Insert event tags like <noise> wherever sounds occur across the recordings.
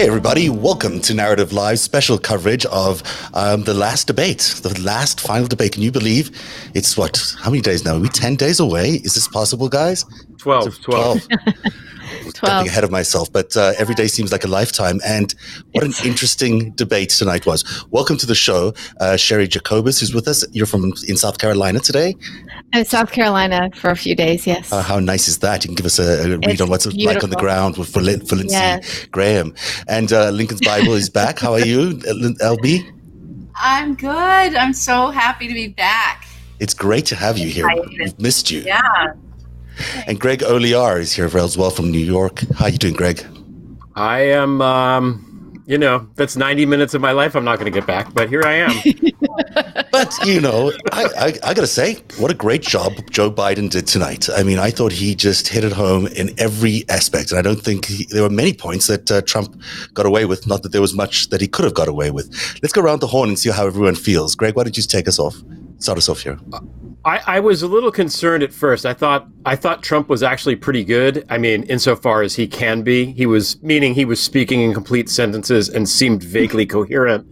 Hey, everybody, welcome to Narrative Live's special coverage of um, the last debate, the last final debate. Can you believe it's what? How many days now? Are we 10 days away? Is this possible, guys? 12. 12. 12. <laughs> Getting ahead of myself, but uh, every day seems like a lifetime. And what an interesting debate tonight was. Welcome to the show, uh, Cheri Jacobus, who's with us. You're from in South Carolina today. I'm South Carolina for a few days. Yes. Uh, how nice is that? You can give us a, a read It's on what's it like on the ground with for, Lin- for Lindsey Yes. Graham. And uh, Lincoln's Bible is back. How are you, LB? I'm good. I'm so happy to be back. It's great to have you here. We've missed you. Yeah. And Greg Olear is here as well from New York. How you doing, Greg? I am, um, you know, that's 90 minutes of my life I'm not going to get back, but here I am. <laughs> But you know, I, I, I got to say, what a great job Joe Biden did tonight. I mean, I thought he just hit it home in every aspect, and I don't think he, there were many points that uh, Trump got away with. Not that there was much that he could have got away with. Let's go around the horn and see how everyone feels. Greg, why don't you take us off? Start us off here. I, I was a little concerned at first. I thought I thought Trump was actually pretty good. I mean, insofar as he can be, he was meaning he was speaking in complete sentences and seemed vaguely <laughs> coherent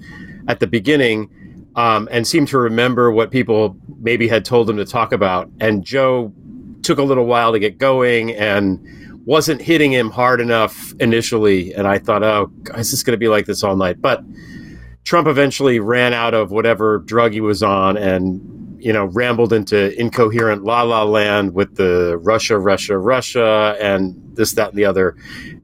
at the beginning, um, and seemed to remember what people maybe had told him to talk about. And Joe took a little while to get going and wasn't hitting him hard enough initially. And I thought, oh, is this going to be like this all night? But Trump eventually ran out of whatever drug he was on and you know rambled into incoherent la la land with the Russia Russia Russia and this that and the other.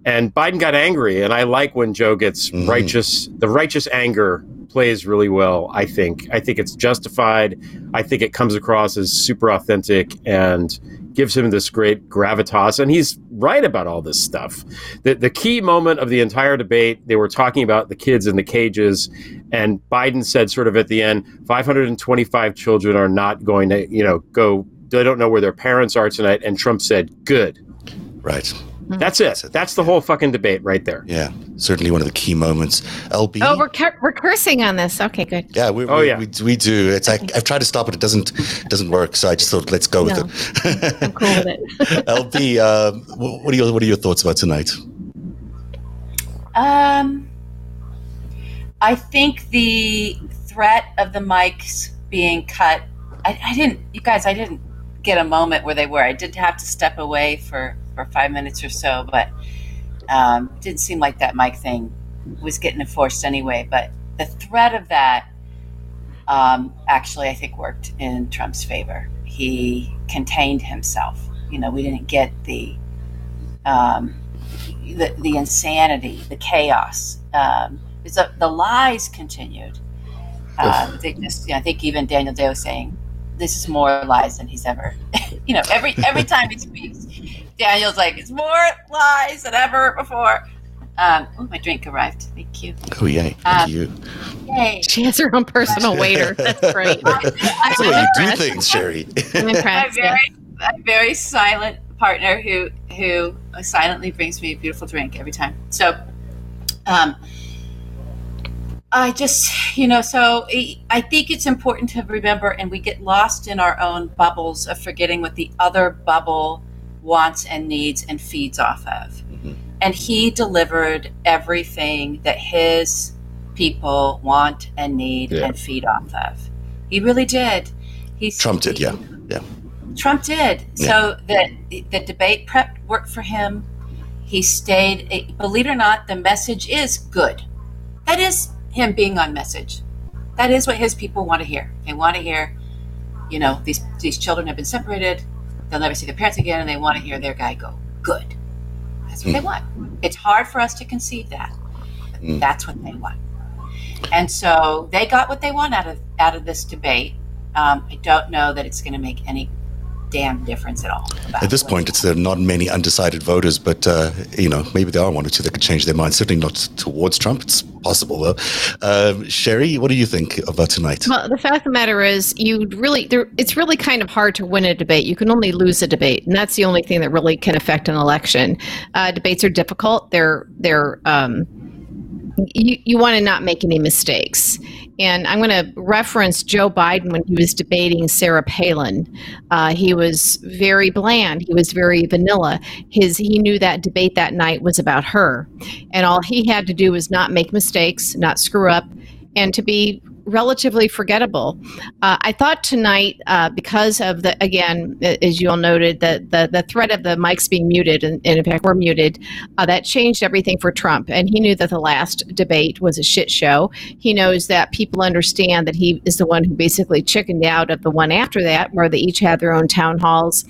And Biden got angry and I like when Joe gets Mhm. righteous the righteous anger plays really well I think. I think it's justified. I think it comes across as super authentic and gives him this great gravitas. And he's right about all this stuff. The, the key moment of the entire debate they were talking about the kids in the cages and Biden said sort of at the end 525 children are not going to you know go they don't know where their parents are tonight and Trump said good. Right. that's it. That's the whole fucking debate right there. Yeah. Certainly one of the key moments. LB. Oh, we're cur- we're cursing on this. Okay, good. yeah, we, Oh, we, yeah. we, we do. It's like I've tried to stop it. It doesn't doesn't work. So I just thought, let's go with it. I'm cool with it. <laughs> LB, uh, wh- what are your what are your thoughts about tonight? Um, I think the threat of the mics being cut. I, I didn't. You guys, I didn't get a moment where they were. I did have to step away for for five minutes or so, but um, it didn't seem like that mic thing was getting enforced anyway. But the threat of that um, actually, I think, worked in Trump's favor. He contained himself. You know, we didn't get the um, the, the insanity, the chaos. Um, a, the lies continued. Uh, they just, I think even Daniel Dale was saying, "This is more lies than he's ever." <laughs> you know, every every time he speaks, Daniel's like, "It's more lies than ever before." Um, oh, my drink arrived. Thank you. Oh yay! Thank Uh, you. Yay! She has her own personal <laughs> waiter. That's great. <laughs> That's the way you do things, Cheri. I'm my <laughs> impressed. yeah. very, my very silent partner who who silently brings me a beautiful drink every time. So, um, I just you know, so I I think it's important to remember, and we get lost in our own bubbles of forgetting what the other bubble wants and needs and feeds off of. Mhm. And he delivered everything that his people want and need Yeah. and feed off of. He really did. He's, Trump did, yeah, yeah. Trump did. Yeah. So the the debate prep worked for him. He stayed. eh, Believe it or not, the message is good. That is him being on message. That is what his people want to hear. They want to hear, you know, these these children have been separated. They'll never see their parents again, and they want to hear their guy go good. That's what they want. It's hard for us to conceive that. Mm. That's what they want. And so they got what they want out of out of this debate. Um, I don't know that it's going to make any damn difference at all. At this point, it's there are not many undecided voters, but uh, you know maybe there are one or two that could change their mind. Certainly not towards Trump. It's possible though. Um, Cheri, what do you think about tonight? Well, the fact of the matter is, you really, there, it's really kind of hard to win a debate. You can only lose a debate, and that's the only thing that really can affect an election. Uh, debates are difficult. They're they're um, you you want to not make any mistakes. And I'm going to reference Joe Biden when he was debating Sarah Palin. Uh, he was very bland. He was very vanilla. His he knew that debate that night was about her, and all he had to do was not make mistakes, not screw up, and to be relatively forgettable. Uh, I thought tonight, uh, because of the again, as you all noted, the the, the threat of the mics being muted, and, and in fact we're muted, uh, that changed everything for Trump. And he knew that the last debate was a shit show. He knows that people understand that he is the one who basically chickened out of the one after that, where they each had their own town halls.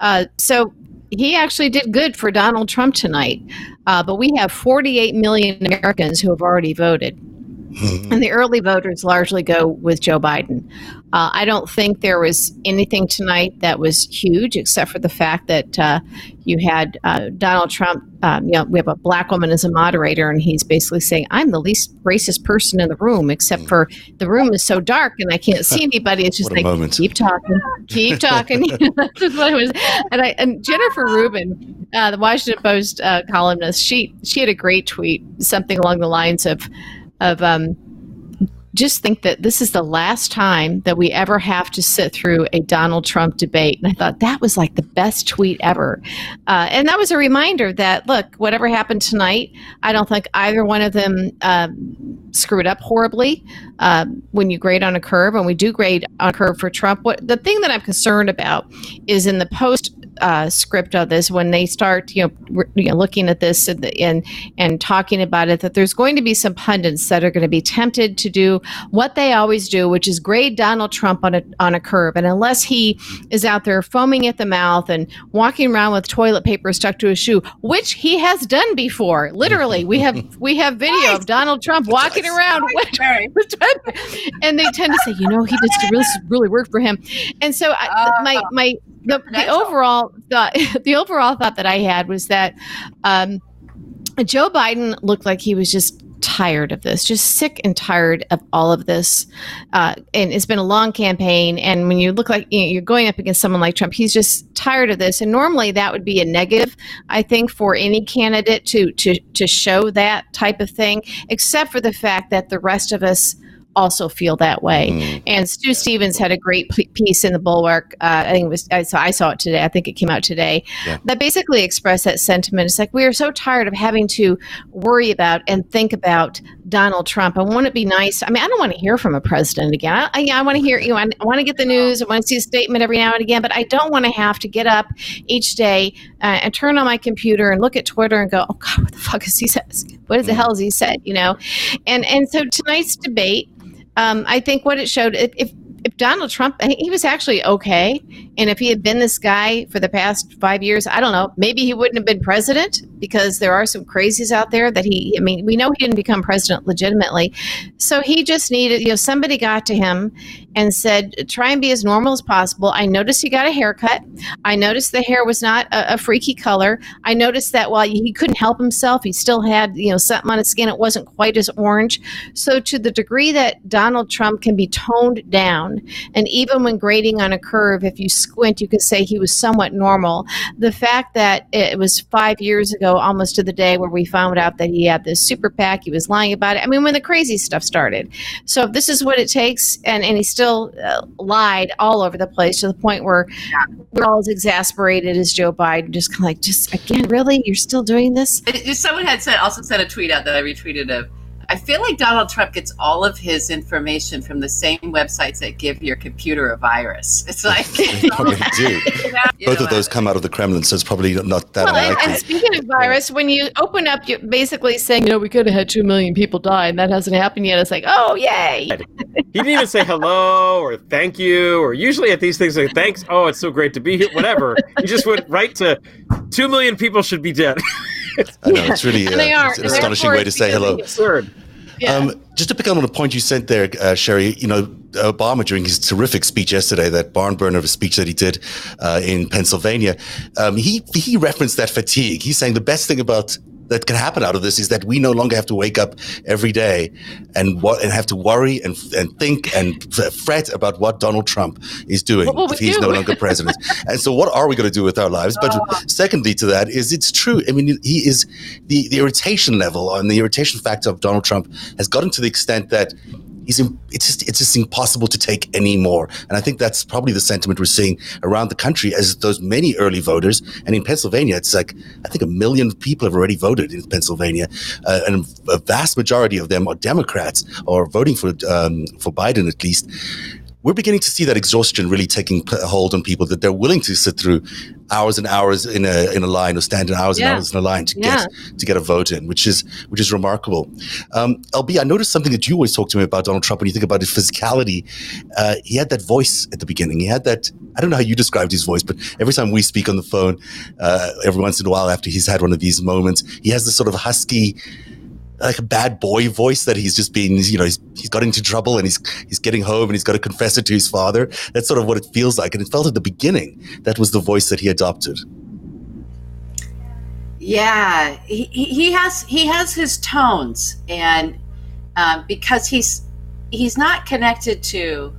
Uh, so he actually did good for Donald Trump tonight. Uh, but we have 48 million Americans who have already voted. And the early voters largely go with Joe Biden. Uh, I don't think there was anything tonight that was huge, except for the fact that uh, you had uh, Donald Trump. Um, you know, we have a black woman as a moderator, and he's basically saying, "I'm the least racist person in the room, except for the room is so dark and I can't see <laughs> anybody." It's just like, moment. keep talking, keep <laughs> talking. <laughs> That's what it was. And I and Jennifer Rubin, uh, the Washington Post uh, columnist, she she had a great tweet, something along the lines of of um, just think that this is the last time that we ever have to sit through a Donald Trump debate. And I thought that was like the best tweet ever. Uh, and that was a reminder that, look, whatever happened tonight, I don't think either one of them um, screwed up horribly. Um, when you grade on a curve, and we do grade on a curve for Trump, what the thing that I'm concerned about is in the post uh, script of this when they start you know, re- you know looking at this and, and and talking about it that there's going to be some pundits that are going to be tempted to do what they always do which is grade Donald Trump on a on a curve. And unless he is out there foaming at the mouth and walking around with toilet paper stuck to his shoe which he has done before literally. We have <laughs> we have video of Donald Trump walking around with <laughs> and they tend to say, you know, he just really really worked for him. And so I, Oh. my my the, the overall thought <laughs> the overall thought that I had was that um, Joe Biden looked like he was just tired of this, just sick and tired of all of this. Uh, and it's been a long campaign. And when you look like you know, you're going up against someone like Trump, he's just tired of this. And normally that would be a negative, I think, for any candidate to to to show that type of thing, except for the fact that the rest of us also feel that way. Mm. And Stu Stevens had a great p- piece in the Bulwark. Uh, I think it was I saw, I saw it today. I think it came out today. Yeah. That basically expressed that sentiment. It's like we are so tired of having to worry about and think about Donald Trump. I want to be nice. I mean, I don't want to hear from a president again. I, I, I want to hear you. know, I, want to get the news. I want to see a statement every now and again. But I don't want to have to get up each day uh, and turn on my computer and look at Twitter and go, "Oh God, what the fuck is he says? What the hell has he said?" You know. And and so tonight's debate um, I think what it showed, if, if, if Donald Trump, he was actually okay. And if he had been this guy for the past five years, I don't know, maybe he wouldn't have been president because there are some crazies out there that he, I mean, we know he didn't become president legitimately. So he just needed, you know, somebody got to him and said, try and be as normal as possible. I noticed he got a haircut. I noticed the hair was not a, a freaky color. I noticed that while he couldn't help himself, he still had, you know, something on his skin. It wasn't quite as orange. So to the degree that Donald Trump can be toned down, and even when grading on a curve, if you squint, you could say he was somewhat normal. The fact that it was five years ago, almost to the day, where we found out that he had this super PAC, he was lying about it. I mean, when the crazy stuff started. So if this is what it takes, and, and he still uh, lied all over the place to the point where we're all as exasperated as Joe Biden, just kind of like, just again, really? You're still doing this? Someone had said also sent a tweet out that I retweeted of. I feel like Donald Trump gets all of his information from the same websites that give your computer a virus. <laughs> It's like <laughs> They probably <laughs> do. You know, Both of those come out of the Kremlin, so it's probably not that Well, and, unlikely. and speaking of virus, when you open up, you're basically saying, you know, we could have had two million people die, and that hasn't happened yet. It's like, oh, yay! He didn't even say hello or thank you or usually at these things like thanks. Oh, it's so great to be here. Whatever. He just went right to two million people should be dead. I know it's really uh, are. it's an astonishing way to say hello. Absurd. Yeah. Um, just to pick up on a point you said there, uh, Cheri, you know, Obama during his terrific speech yesterday, that barn burner of a speech that he did uh, in Pennsylvania, um, he he referenced that fatigue. He's saying the best thing about that can happen out of this is that we no longer have to wake up every day and what and have to worry and and think and fret about what Donald Trump is doing What will we if he's do? no longer president. <laughs> and so, what are we going to do with our lives? But oh. secondly, to that is it's true. I mean, he is the, the irritation level and the irritation factor of Donald Trump has gotten to the extent that. In, it's just it's just impossible to take anymore, and I think that's probably the sentiment we're seeing around the country as those many early voters. And in Pennsylvania, it's like I think a million people have already voted in Pennsylvania, uh, and a vast majority of them are Democrats or voting for um, for Biden at least we're beginning to see that exhaustion really taking hold on people that they're willing to sit through hours and hours in a in a line or stand in hours Yeah. and hours in a line to Yeah. get to get a vote in, which is which is remarkable. Um, LB, I noticed something that you always talk to me about Donald Trump when you think about his physicality. Uh, he had that voice at the beginning. He had that. I don't know how you described his voice, but every time we speak on the phone, uh, every once in a while after he's had one of these moments, he has this sort of husky like a bad boy voice that he's just been, you know, he's, he's got into trouble and he's he's getting home and he's got to confess it to his father. That's sort of what it feels like, and it felt at the beginning that was the voice that he adopted. Yeah, he, he has he has his tones, and um, because he's he's not connected to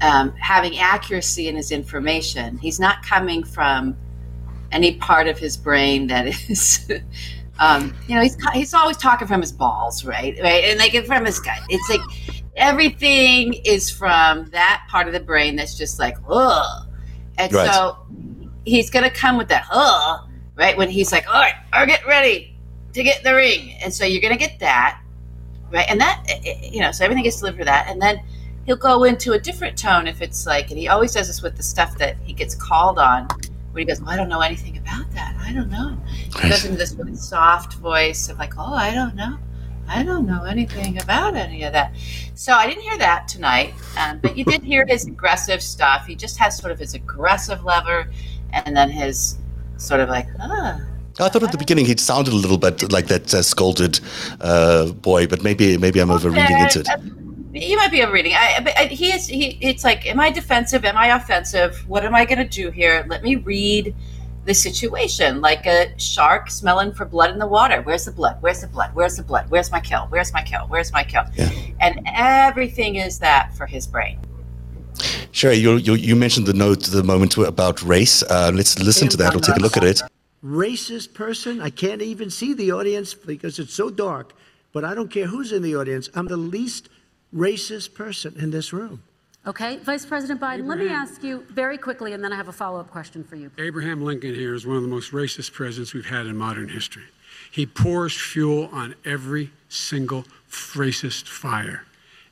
um, having accuracy in his information, he's not coming from any part of his brain that is. <laughs> Um, you know, he's he's always talking from his balls, right? Right, and like from his gut. It's like everything is from that part of the brain that's just like, ugh. And Right. so he's gonna come with that, ugh, right? When he's like, all right, I'll get ready to get the ring. And so you're gonna get that, right? And that, you know, so everything gets delivered for that. And then he'll go into a different tone if it's like, and he always does this with the stuff that he gets called on, he goes, well, I don't know anything about that. I don't know. He goes into this really soft voice of like, oh, I don't know. I don't know anything about any of that. So I didn't hear that tonight, um, but you did hear his aggressive stuff. He just has sort of his aggressive lever, and then his sort of like, ah, I thought at the beginning he sounded a little bit like that uh, scolded uh, boy, but maybe maybe I'm overreading into it. Uh, You might be overreading. I, but I- he is. He. It's like, am I defensive? Am I offensive? What am I going to do here? Let me read the situation like a shark smelling for blood in the water. Where's the blood? Where's the blood? Where's the blood? Where's my kill? Where's my kill? Where's my kill? Yeah. And everything is that for his brain. Cheri, you, you you mentioned the note, the moment about race. Uh, let's listen to that. We'll take a look at it. racist person. I can't even see the audience because it's so dark. But I don't care who's in the audience. I'm the least racist person in this room. Okay, Vice President Biden, let me ask you very quickly, and then I have a follow up question for you. Abraham Lincoln here is one of the most racist presidents we've had in modern history. He pours fuel on every single racist fire.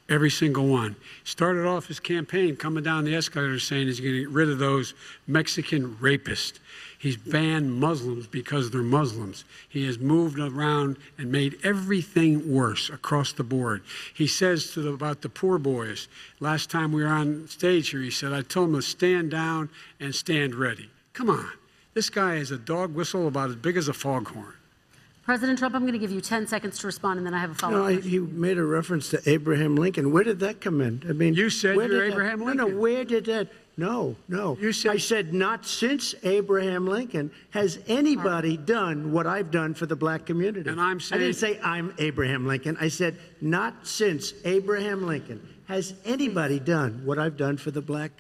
Every single one. Started off his campaign coming down the escalator saying he's going to get rid of those Mexican rapists. He's banned Muslims because they're Muslims. He has moved around and made everything worse across the board. He says to the, about the poor boys, last time we were on stage here, he said, I told them to stand down and stand ready. Come on. This guy is a dog whistle about as big as a foghorn. President Trump, I'm going to give you 10 seconds to respond, and then I have a follow-up. I, question. he made a reference to Abraham Lincoln. Where did that come in? I mean, You said where you're did that- Abraham No, Lincoln. no. Where did that? No, no. You said- I said not since Abraham Lincoln has anybody done what I've done for the black community. And I'm saying, I didn't say I'm Abraham Lincoln. I said not since Abraham Lincoln has anybody done what I've done for the black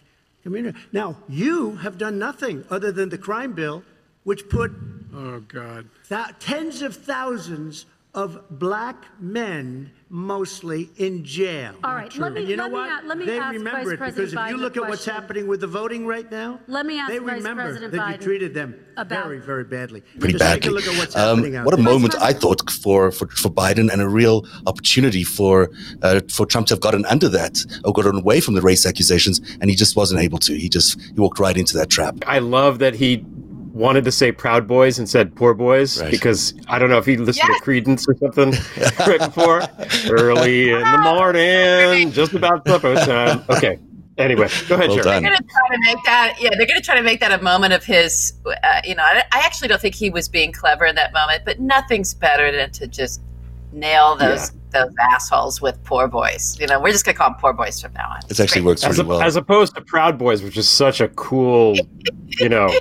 community. Now you have done nothing other than the crime bill, which put Oh, God. Thou- tens of thousands of black men, mostly in jail. All right, let me- And you know let me what? a- let me they ask remember Vice it President because if you Biden look a at what's question. happening with the voting right now, Let me ask they Vice remember President that Biden you treated them about- very, very badly. pretty Just badly. Take a look at what's Um, happening out what a there. moment I thought for, for, for Biden and a real opportunity for uh, for Trump to have gotten under that or gotten away from the race accusations, and he just wasn't able to. He just he walked right into that trap. I love that he wanted to say Proud Boys and said Poor Boys Right. because I don't know if he listened Yes. to Creedence or something <laughs> right before. Early in the morning, just about supper time. Okay. Anyway, go ahead, Well Cheri. They're going to try to make that. Yeah, they're going to try to make that a moment of his. Uh, you know, I, I actually don't think he was being clever in that moment, but nothing's better than to just nail those those assholes with poor boys. You know, we're just gonna call them poor boys from now on. It actually works as, really a, well. as opposed to Proud Boys, which is such a cool, you know,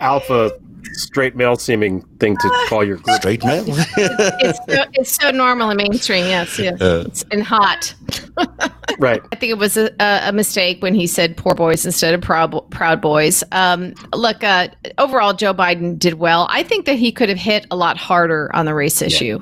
alpha straight male seeming thing to call your group. Straight male. it's, so, it's so normal and mainstream. Yes, yes, Uh. it's, and hot. Right. I think it was a, a mistake when he said "poor boys" instead of "proud proud boys." Um, look, uh, overall, Joe Biden did well. I think that he could have hit a lot harder on the race issue,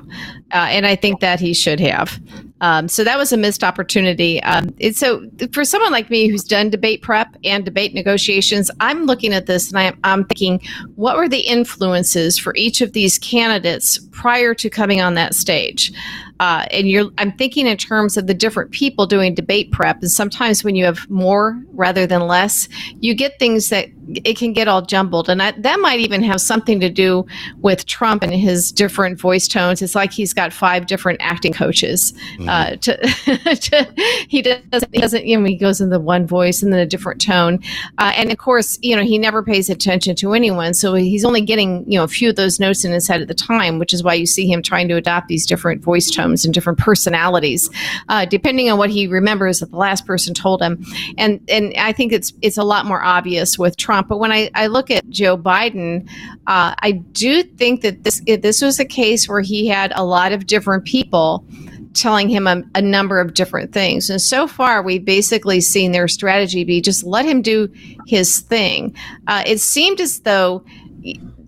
uh, and I think that he should have. Um, so that was a missed opportunity. Um, it's so for someone like me who's done debate prep and debate negotiations, I'm looking at this and I'm, I'm thinking, what were the influences for each of these candidates prior to coming on that stage? Uh, and you're, I'm thinking in terms of the different people doing debate prep. And sometimes when you have more rather than less, you get things that it can get all jumbled. And I, that might even have something to do with Trump and his different voice tones. It's like he's got five different acting coaches. Uh, to, <laughs> to, he doesn't, he doesn't, you know, he goes in the one voice and then a different tone. Uh, and of course, you know, he never pays attention to anyone. So he's only getting, you know, a few of those notes in his head at the time, which is why you see him trying to adopt these different voice tones and different personalities, uh, depending on what he remembers that the last person told him. And, and I think it's, it's a lot more obvious with Trump. But when I, I look at Joe Biden, uh, I do think that this, this was a case where he had a lot of different people telling him a, a, number of different things. And so far, we've basically seen their strategy be just let him do his thing. Uh, it seemed as though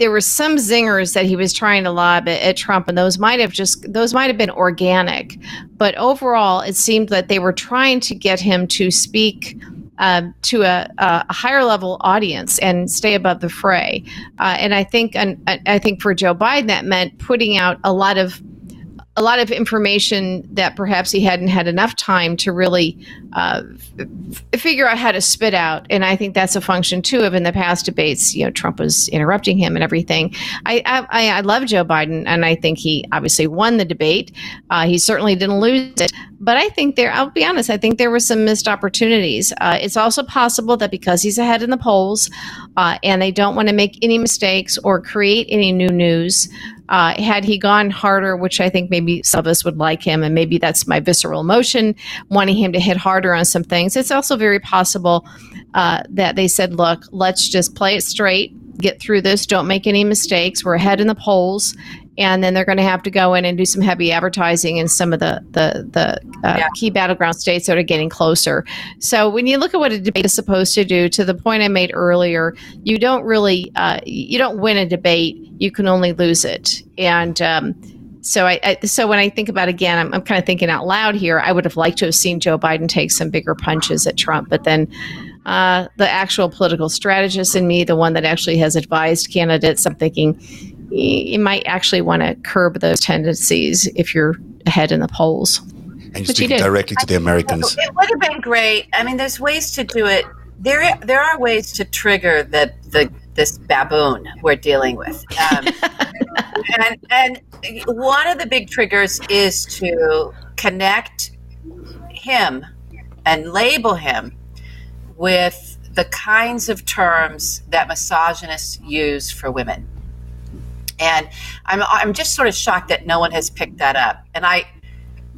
there were some zingers that he was trying to lob at, at, Trump, and those might have just those might have been organic. But overall, it seemed that they were trying to get him to speak. Uh, to a, a, higher level audience and stay above the fray, uh, and I think, and I think for Joe Biden, that meant putting out a lot of a lot of information that perhaps he hadn't had enough time to really uh, f- figure out how to spit out. And I think that's a function too of in the past debates, you know, Trump was interrupting him and everything. I I, I love Joe Biden, and I think he obviously won the debate. Uh, he certainly didn't lose it, but I think there. I'll be honest. I think there were some missed opportunities. Uh, it's also possible that because he's ahead in the polls, uh, and they don't want to make any mistakes or create any new news. Uh, had he gone harder, which I think maybe some of us would like him, and maybe that's my visceral emotion, wanting him to hit harder on some things. It's also very possible uh, that they said, look, let's just play it straight, get through this, don't make any mistakes. We're ahead in the polls. And then they're going to have to go in and do some heavy advertising in some of the the, the uh, yeah. key battleground states that are getting closer. So when you look at what a debate is supposed to do, to the point I made earlier, you don't really uh, you don't win a debate. You can only lose it. And um, so I, I, so when I think about again, I'm, I'm kind of thinking out loud here. I would have liked to have seen Joe Biden take some bigger punches at Trump, but then uh, the actual political strategist in me, the one that actually has advised candidates, I'm thinking you might actually want to curb those tendencies if you're ahead in the polls. And you speak directly to the Americans. It would have been great. I mean, there's ways to do it. There, there are ways to trigger the the this baboon we're dealing with. Um, <laughs> and, and one of the big triggers is to connect him and label him with the kinds of terms that misogynists use for women. And I'm, I'm just sort of shocked that no one has picked that up. And I,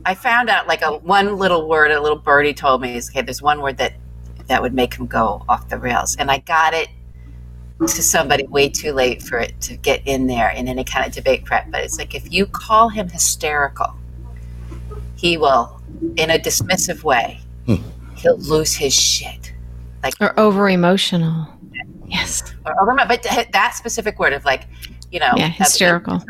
I found out like a one little word, a little birdie told me is okay. There's one word that that would make him go off the rails, and I got it to somebody way too late for it to get in there in any kind of debate prep. But it's like if you call him hysterical, he will, in a dismissive way, hmm. he'll lose his shit. Like or over emotional. Yes. Or over, but that specific word of like, you know, yeah, hysterical.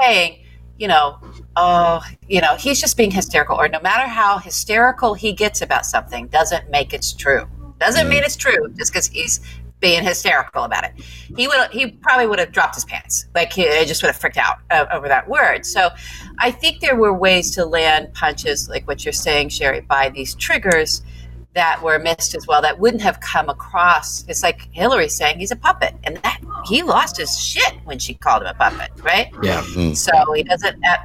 saying, you know, oh, you know, he's just being hysterical, or no matter how hysterical he gets about something, doesn't make it true. Doesn't mm. mean it's true just because he's being hysterical about it. He would he probably would have dropped his pants. Like he just would have freaked out uh, over that word. So I think there were ways to land punches like what you're saying, Cheri, by these triggers that were missed as well that wouldn't have come across. It's like Hillary saying he's a puppet, and that he lost his shit when she called him a puppet, right? Yeah. Mm. So he doesn't. Uh,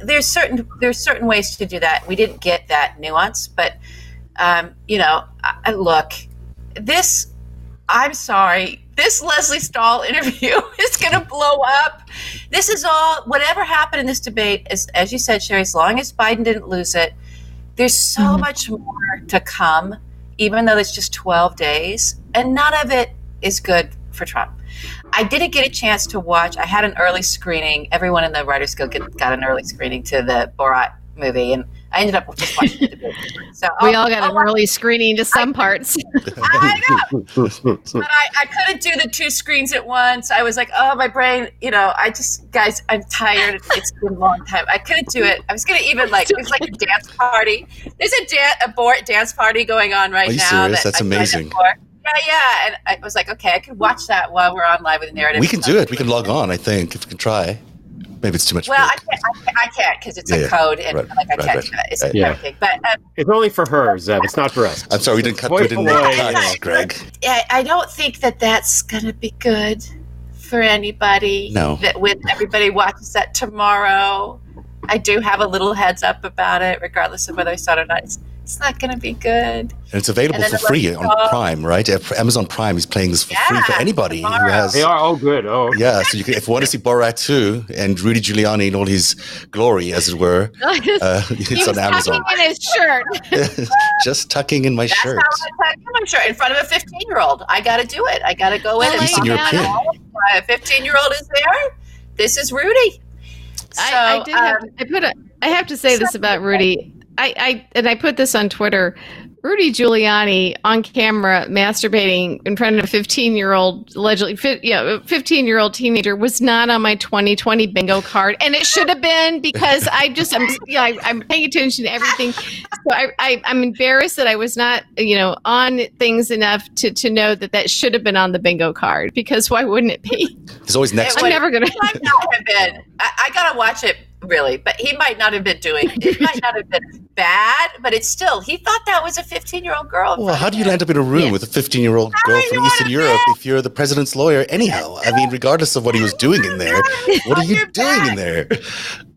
there's certain there's certain ways to do that. We didn't get that nuance, but um, you know, I, look, this. I'm sorry this Lesley Stahl interview <laughs> is going to blow up. This is all, whatever happened in this debate, is, as you said, Cheri, as long as Biden didn't lose it, there's so mm-hmm. much more to come, even though it's just 12 days. And none of it is good for Trump. I didn't get a chance to watch. I had an early screening. Everyone in the Writers Guild got an early screening to the Borat movie, and I ended up just watching it. So we all got I'll, an early screening to some I, parts. <laughs> I know, but I, I couldn't do the two screens at once. I was like, oh, my brain, you know, I just, guys, I'm tired. It's been a long time. I couldn't do it. I was gonna even like, it's like a dance party. There's a, da- a Borat dance party going on right Are you now. Serious? That That's amazing. Yeah, yeah. And I was like, okay, I can watch that while we're on live with the narrative. We can do it. We can log on, I think, if we can try. Maybe it's too much. Well, I can't, I can't because it's yeah, a code and right, like I right, can't. Right, it's right. yeah. But um, it's only for her, Zev. It's not for us. I'm sorry, we didn't cut. We didn't make cuts, Greg. I, I don't think that that's going to be good for anybody. No. That when everybody watches that tomorrow, I do have a little heads up about it, regardless of whether I saw it or not. It's, it's not going to be good. And it's available and for free on Prime, right? Amazon Prime is playing this for yeah, free for anybody tomorrow. who has. They are oh good. Oh, okay. yeah. So you can, if you want to see Borat two and Rudy Giuliani in all his glory, as it were, <laughs> uh, it's on Amazon. Tucking in his shirt. <laughs> Just tucking in my That's shirt. How I tuck in my shirt in front of a fifteen-year-old. I got to do it. I got to go in well, and Eastern European. A fifteen-year-old is there. This is Rudy. So, I, I did um, have. To, I put a. I have to say this about Rudy. I, I and I put this on Twitter. Rudy Giuliani on camera masturbating in front of a 15 year old, allegedly, yeah, 15 year old teenager was not on my 2020 bingo card. And it should have been because I just, I'm, yeah, I, am paying attention to everything. So I, I, am embarrassed that I was not, you know, on things enough to, to know that that should have been on the bingo card because why wouldn't it be? It's always next. I'm never going to. might not have been. I, I got to watch it really, but he might not have been doing it <laughs> might not have been bad, but it's still he thought that was a 15 year old girl. Well, how do you end up in a room yeah. with a 15 year old girl from Eastern Europe if you're the president's lawyer? Anyhow, I mean, regardless of what he was doing in there, what are you doing in there?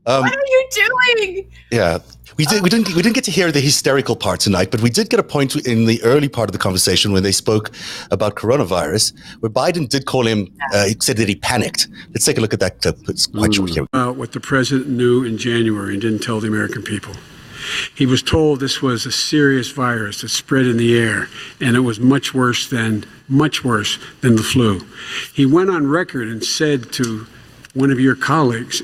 Um, what are you doing? Yeah, we did. We didn't. We didn't get to hear the hysterical part tonight, but we did get a point in the early part of the conversation when they spoke about coronavirus, where Biden did call him. Uh, he said that he panicked. Let's take a look at that clip. It's quite short here. Uh, what the president knew in January and didn't tell the American people. He was told this was a serious virus that spread in the air, and it was much worse than much worse than the flu. He went on record and said to one of your colleagues,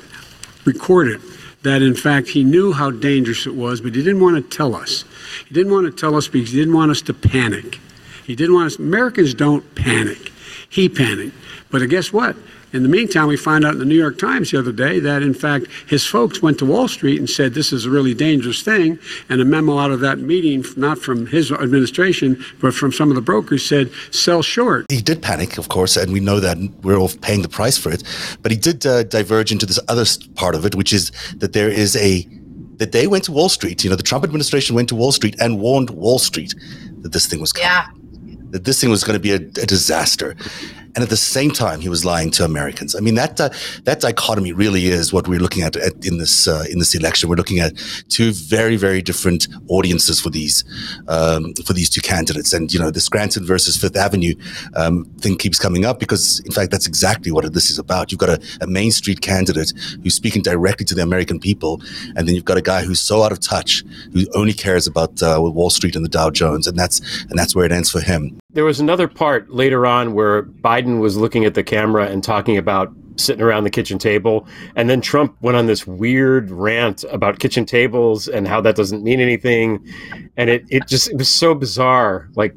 recorded that in fact he knew how dangerous it was, but he didn't want to tell us. He didn't want to tell us because he didn't want us to panic. He didn't want us. Americans don't panic. He panicked. But guess what? In the meantime, we find out in the New York Times the other day that, in fact, his folks went to Wall Street and said this is a really dangerous thing. And a memo out of that meeting, not from his administration, but from some of the brokers, said sell short. He did panic, of course, and we know that we're all paying the price for it. But he did uh, diverge into this other part of it, which is that there is a that they went to Wall Street. You know, the Trump administration went to Wall Street and warned Wall Street that this thing was coming. Yeah. That this thing was going to be a, a disaster and at the same time he was lying to Americans. I mean that uh, that dichotomy really is what we're looking at, at in this uh, in this election. We're looking at two very very different audiences for these um, for these two candidates, and you know this Scranton versus Fifth Avenue um, thing keeps coming up because in fact that's exactly what this is about. You've got a, a Main Street candidate who's speaking directly to the American people, and then you've got a guy who's so out of touch who only cares about uh, Wall Street and the Dow Jones, and that's and that's where it ends for him. There was another part later on where Biden was looking at the camera and talking about sitting around the kitchen table. And then Trump went on this weird rant about kitchen tables and how that doesn't mean anything. And it, it just it was so bizarre. Like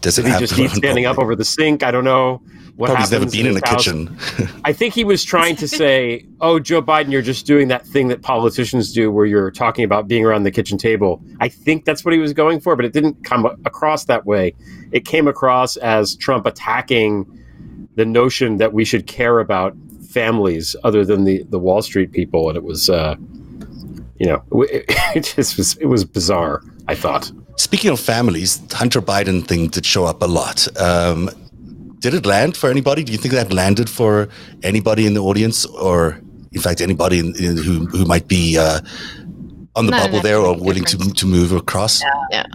does it he just keep standing up <laughs> over the sink? I don't know what Probably never been in, in a kitchen. <laughs> I think he was trying to say, <laughs> "Oh, Joe Biden, you're just doing that thing that politicians do, where you're talking about being around the kitchen table." I think that's what he was going for, but it didn't come across that way. It came across as Trump attacking the notion that we should care about families other than the the Wall Street people, and it was, uh, you know, <laughs> it, it just was it was bizarre. I thought. Speaking of families, Hunter Biden thing did show up a lot. Um, did it land for anybody? Do you think that landed for anybody in the audience, or in fact anybody in, in, who who might be uh, on the Not bubble there or willing to to move across? Yeah.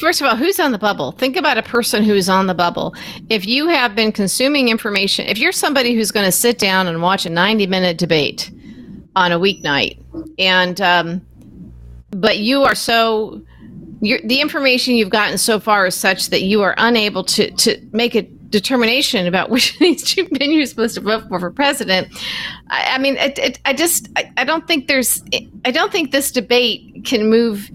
First of all, who's on the bubble? Think about a person who's on the bubble. If you have been consuming information, if you're somebody who's going to sit down and watch a 90 minute debate on a weeknight, and um, but you are so the information you've gotten so far is such that you are unable to to make a determination about <laughs> which of these two men you're supposed to vote for for president. I, I mean, it, it, I just I, I don't think there's I don't think this debate can move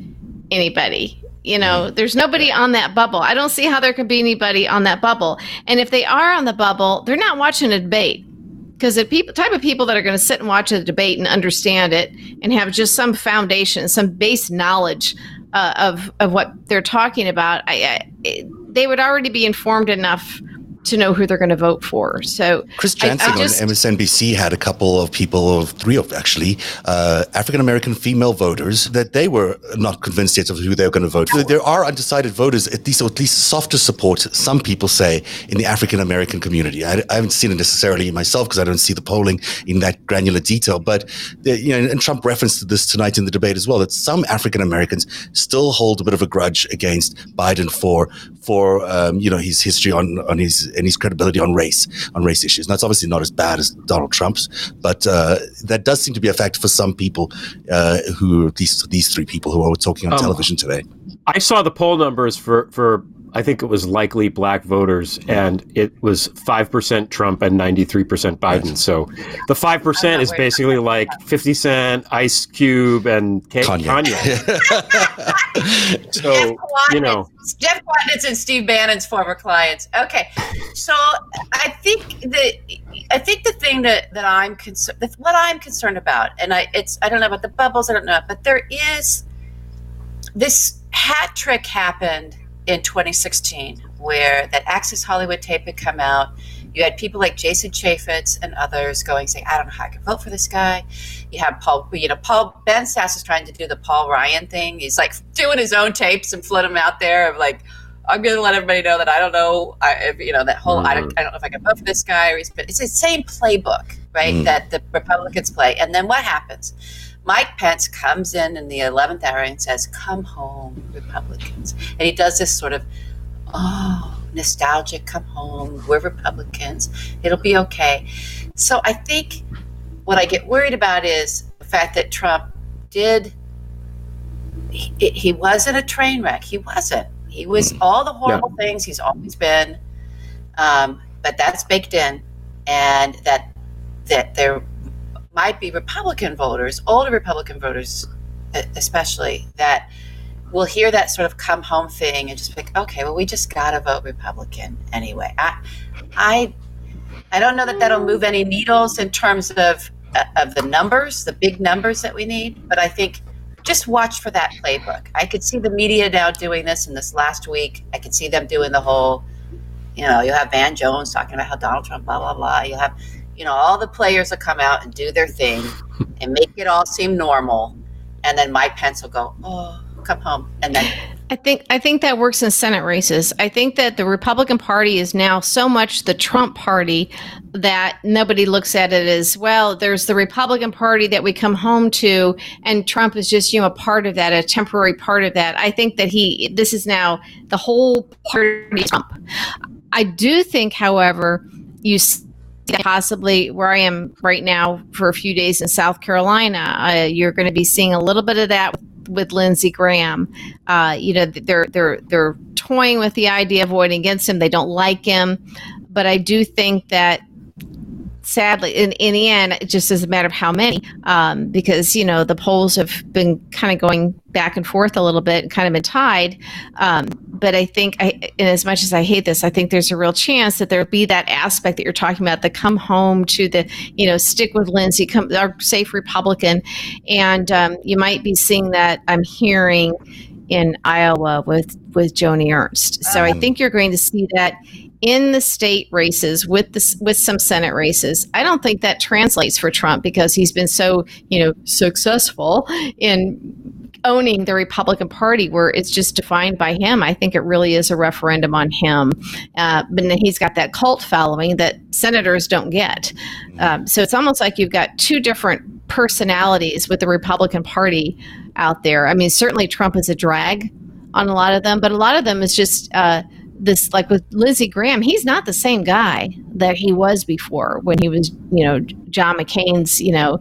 anybody. You know, there's nobody on that bubble. I don't see how there could be anybody on that bubble. And if they are on the bubble, they're not watching a debate because the people, type of people that are going to sit and watch a debate and understand it and have just some foundation, some base knowledge uh, of of what they're talking about, I, I, they would already be informed enough to know who they're going to vote for. So Chris Jansing just, on MSNBC had a couple of people, of three of actually, uh, African American female voters that they were not convinced yet of who they were going to vote. For. There are undecided voters, at least or at least softer support. Some people say in the African American community. I, I, haven't seen it necessarily myself because I don't see the polling in that granular detail. But you know, and Trump referenced this tonight in the debate as well that some African Americans still hold a bit of a grudge against Biden for for um, you know his history on on his and his credibility on race, on race issues. Now, it's obviously not as bad as Donald Trump's, but uh, that does seem to be a factor for some people uh, who these these three people who are talking on um, television today. I saw the poll numbers for for I think it was likely black voters, and it was 5% Trump and 93% Biden. So the 5% is basically like 50 Cent, Ice Cube, and K- Kanye. Kanye. <laughs> <laughs> so, you know. Jeff Kwatinetz and Steve Bannon's former clients. Okay. So I think that. I think the thing that, that I'm concerned, what I'm concerned about, and I, it's, I don't know about the bubbles, I don't know, but there is this hat trick happened in 2016 where that Access Hollywood tape had come out. You had people like Jason Chaffetz and others going saying, "I don't know how I can vote for this guy." You have Paul, you know, Paul Ben Sasse is trying to do the Paul Ryan thing. He's like doing his own tapes and floating them out there of like, "I'm going to let everybody know that I don't know, I, you know, that whole mm-hmm. I, don't, I don't know if I can vote for this guy." Or he's, it's the same playbook, right? Mm-hmm. That the Republicans play, and then what happens? Mike Pence comes in in the 11th hour and says, Come home, Republicans. And he does this sort of, oh, nostalgic, come home, we're Republicans, it'll be okay. So I think what I get worried about is the fact that Trump did, he, he wasn't a train wreck. He wasn't. He was mm. all the horrible yeah. things he's always been, um, but that's baked in, and that that there might be Republican voters, older Republican voters especially, that will hear that sort of come home thing and just like, okay, well, we just got to vote Republican anyway. I, I, I don't know that that'll move any needles in terms of uh, of the numbers, the big numbers that we need, but I think just watch for that playbook. I could see the media now doing this in this last week. I could see them doing the whole, you know, you'll have Van Jones talking about how Donald Trump, blah blah blah. You'll have you know, all the players will come out and do their thing <laughs> and make it all seem normal. And then Mike Pence will go, oh, come home. And then I think I think that works in Senate races. I think that the Republican Party is now so much the Trump Party that nobody looks at it as well. There's the Republican Party that we come home to, and Trump is just you know a part of that, a temporary part of that. I think that he this is now the whole party Trump. I do think, however, you possibly where I am right now for a few days in South Carolina. Uh, you're going to be seeing a little bit of that with, Lindsey Graham. Uh, you know, they're they're they're toying with the idea of voting against him. They don't like him, but I do think that sadly, in, in the end, it just is a matter of how many, um, because, you know, the polls have been kind of going back and forth a little bit and kind of been tied. Um, but I think, I, and as much as I hate this, I think there's a real chance that there'll be that aspect that you're talking about, the come home to the, you know, stick with Lindsey, come, our safe Republican. And um, you might be seeing that I'm hearing in Iowa with, with Joni Ernst. So I um. think you're going to see that in the state races with the, with some Senate races. I don't think that translates for Trump because he's been so you know successful in owning the Republican Party, where it's just defined by him. I think it really is a referendum on him. Uh, but he's got that cult following that senators don't get. Um, so it's almost like you've got two different personalities with the Republican Party out there. I mean, certainly Trump is a drag on a lot of them, but a lot of them is just uh, this like with Lindsey Graham, he's not the same guy that he was before when he was, you know, John McCain's, you know,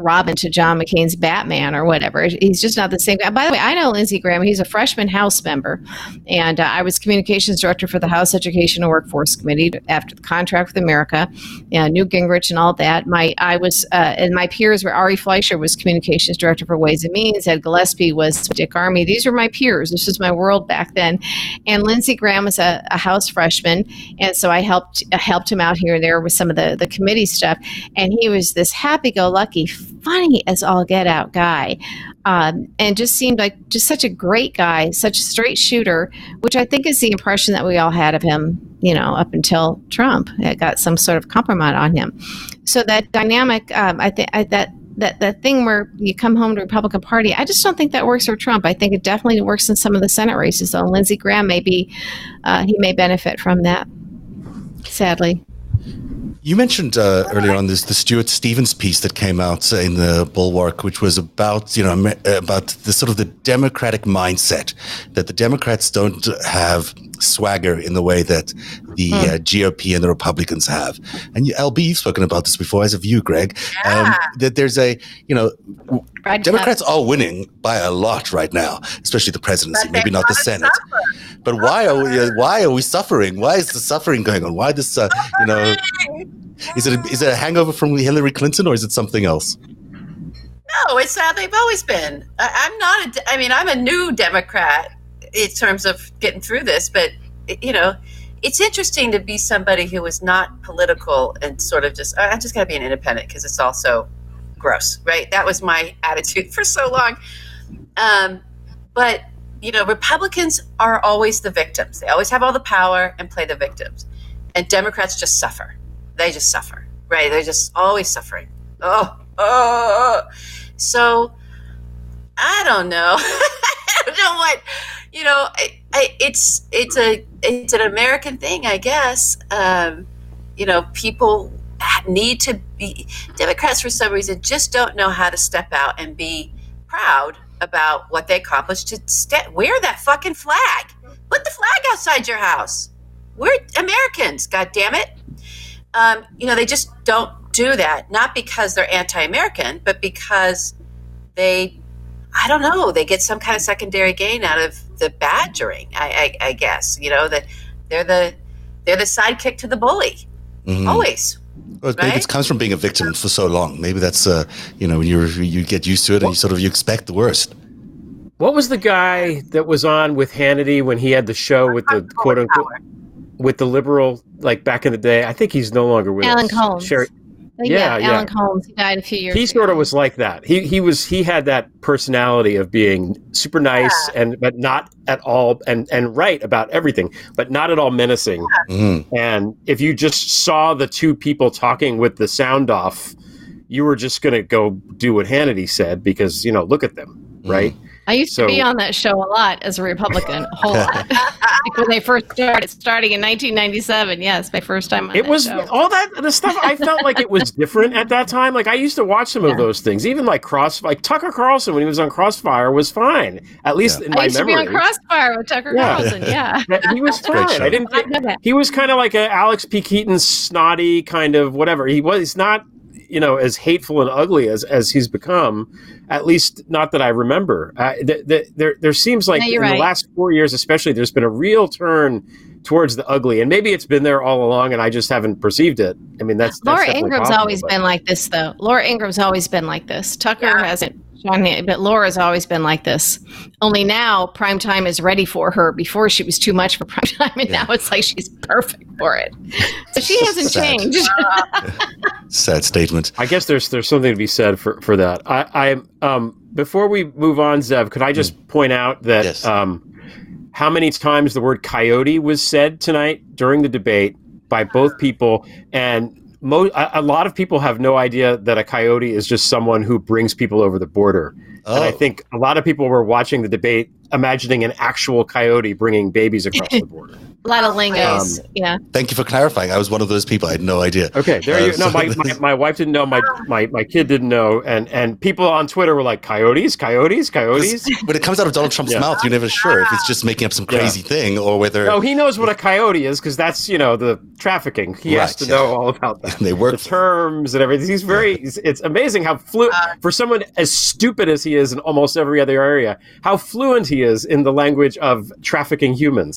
Robin to John McCain's Batman or whatever. He's just not the same guy. By the way, I know Lindsey Graham. He's a freshman House member, and uh, I was communications director for the House Education and Workforce Committee after the contract with America, yeah, Newt Gingrich and all that. My I was uh, and my peers were Ari Fleischer was communications director for Ways and Means. Ed Gillespie was Dick Armey. These were my peers. This was my world back then. And Lindsey Graham was a, a House freshman, and so I helped helped him out here and there with some of the the committee stuff. And he was this happy-go-lucky funny as all get out guy. Um, and just seemed like just such a great guy, such a straight shooter, which I think is the impression that we all had of him, you know, up until Trump it got some sort of compromise on him. So that dynamic, um, I think that that that thing where you come home to Republican Party, I just don't think that works for Trump. I think it definitely works in some of the Senate races. So Lindsey Graham may be, uh, he may benefit from that. Sadly. You mentioned uh, earlier on this the Stuart Stevens piece that came out in the Bulwark, which was about you know about the sort of the democratic mindset that the Democrats don't have swagger in the way that the mm. uh, GOP and the Republicans have. And you, LB, you've spoken about this before, as have you, Greg. Um, yeah. Um, that there's a you know right Democrats are winning by a lot right now, especially the presidency, maybe not the Senate. Suffer. But why are we uh, why are we suffering? Why is the suffering going on? Why this uh, you know is it a, is it a hangover from Hillary Clinton or is it something else? No, it's how they've always been. I, am not. A, I mean, I'm a new Democrat in terms of getting through this, but you know, it's interesting to be somebody who is not political and sort of just. I just got to be an independent because it's also gross, right? That was my <laughs> attitude for so long. Um, but you know, Republicans are always the victims. They always have all the power and play the victims, and Democrats just suffer they just suffer, right? They're just always suffering. Oh, oh. So I don't know. <laughs> I don't know what you know. I, I, it's it's a it's an American thing, I guess. Um, you know, people need to be Democrats for some reason just don't know how to step out and be proud about what they accomplished. To st- wear that fucking flag. Put the flag outside your house. We're Americans. God damn it um, you know, they just don't do that, not because they're anti American, but because they, I don't know, they get some kind of secondary gain out of the badgering, I, I, I guess, you know, that they're the, they're the sidekick to the bully, mm-hmm. always. Well, maybe right? it comes from being a victim for so long. Maybe that's, uh, you know, you you get used to it and you sort of you expect the worst. What was the guy that was on with Hannity when he had the show with the quote unquote? with the liberal, like back in the day. I think he's no longer with Alan us. Colmes. Cheri, yeah, yeah, Alan Colmes. He died a few years. Ago. He ago. sort of was like that. He he was he had that personality of being super nice yeah. and but not at all and and right about everything, but not at all menacing. Yeah. Mm-hmm. And if you just saw the two people talking with the sound off, you were just going to go do what Hannity said because you know look at them, mm-hmm. right? I used so, to be on that show a lot as a Republican, a whole lot. like <laughs> <laughs> when they first started, starting in 1997. Yes, my first time on It was show. all that the stuff. I felt like it was <laughs> different at that time. Like I used to watch some yeah. of those things, even like Cross, like Tucker Carlson when he was on Crossfire was fine. At least yeah. in my I used memory. to be on Crossfire with Tucker yeah. Carlson. Yeah, he was fine. I didn't. Think, he was kind of like a Alex P. Keaton, snotty kind of whatever. He was not you know as hateful and ugly as as he's become at least not that i remember uh, th- th- there there seems like in right. the last four years especially there's been a real turn towards the ugly and maybe it's been there all along and i just haven't perceived it i mean that's, that's laura Ingraham's possible, always but. been like this though laura Ingraham's always been like this tucker yeah. hasn't but Laura's always been like this. Only now, prime time is ready for her. Before she was too much for <laughs> prime time, and yeah. now it's like she's perfect for it. So she hasn't Sad. changed. <laughs> Sad statement. I guess there's there's something to be said for for that. I, I um before we move on, Zev, could I just mm. point out that yes. um how many times the word coyote was said tonight during the debate by both people and mo- a, lot of people have no idea that a coyote is just someone who brings people over the border. Oh. And I oh. think a lot of people were watching the debate imagining an actual coyote bringing babies across the border. <laughs> A lot of lingos. Um, yeah. Thank you for clarifying. I was one of those people. I had no idea. Okay, there Uh, you No, my, <laughs> my, my wife didn't know. My, my my kid didn't know, and and people on Twitter were like, "Coyotes, coyotes, coyotes." when it comes out of Donald Trump's Yeah. mouth, you're never sure if it's just making up some Yeah. crazy thing or whether No, he knows what a coyote is because that's you know the trafficking. He has to yeah. know all about <laughs> that. they work. the terms and everything. He's very. It's, it's amazing how fluent for someone as stupid as he is in almost every other area. How fluent he is in the language of trafficking humans.